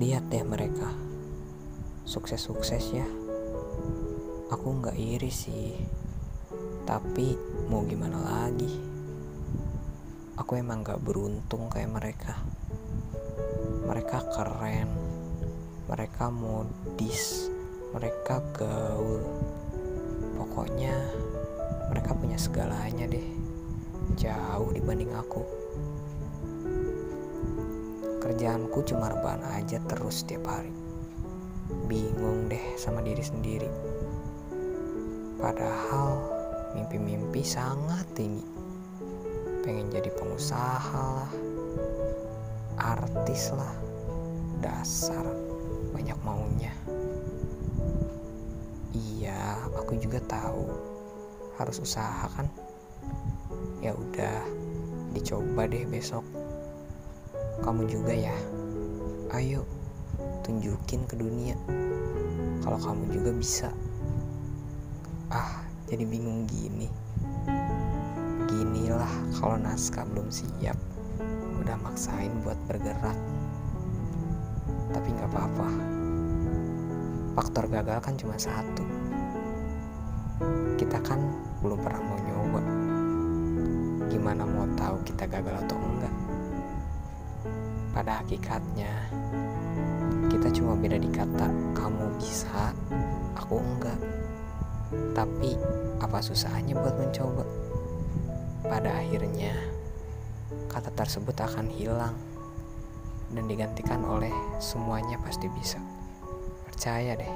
Lihat deh mereka, sukses-sukses ya. Aku nggak iri sih, tapi mau gimana lagi? Aku emang gak beruntung kayak mereka. Mereka keren, mereka modis, mereka gaul. Pokoknya mereka punya segalanya deh, jauh dibanding aku. Kerjaanku cuma rebahan aja terus setiap hari. Bingung deh sama diri sendiri. Padahal mimpi-mimpi sangat tinggi. Pengen jadi pengusaha lah, artis lah, dasar banyak maunya. Iya, aku juga tahu harus usaha kan. Ya udah, dicoba deh besok. Kamu juga ya. Ayo, tunjukin ke dunia kalau kamu juga bisa. Ah, jadi bingung gini. Ginilah kalau naskah belum siap, udah maksain buat bergerak. Tapi nggak apa-apa. Faktor gagal kan cuma satu. Kita kan belum pernah mau nyoba. Gimana mau tahu kita gagal atau enggak? Pada hakikatnya, kita cuma beda di kata kamu bisa, aku enggak. Tapi apa susahnya buat mencoba? Pada akhirnya, kata tersebut akan hilang dan digantikan oleh semuanya pasti bisa. Percaya deh.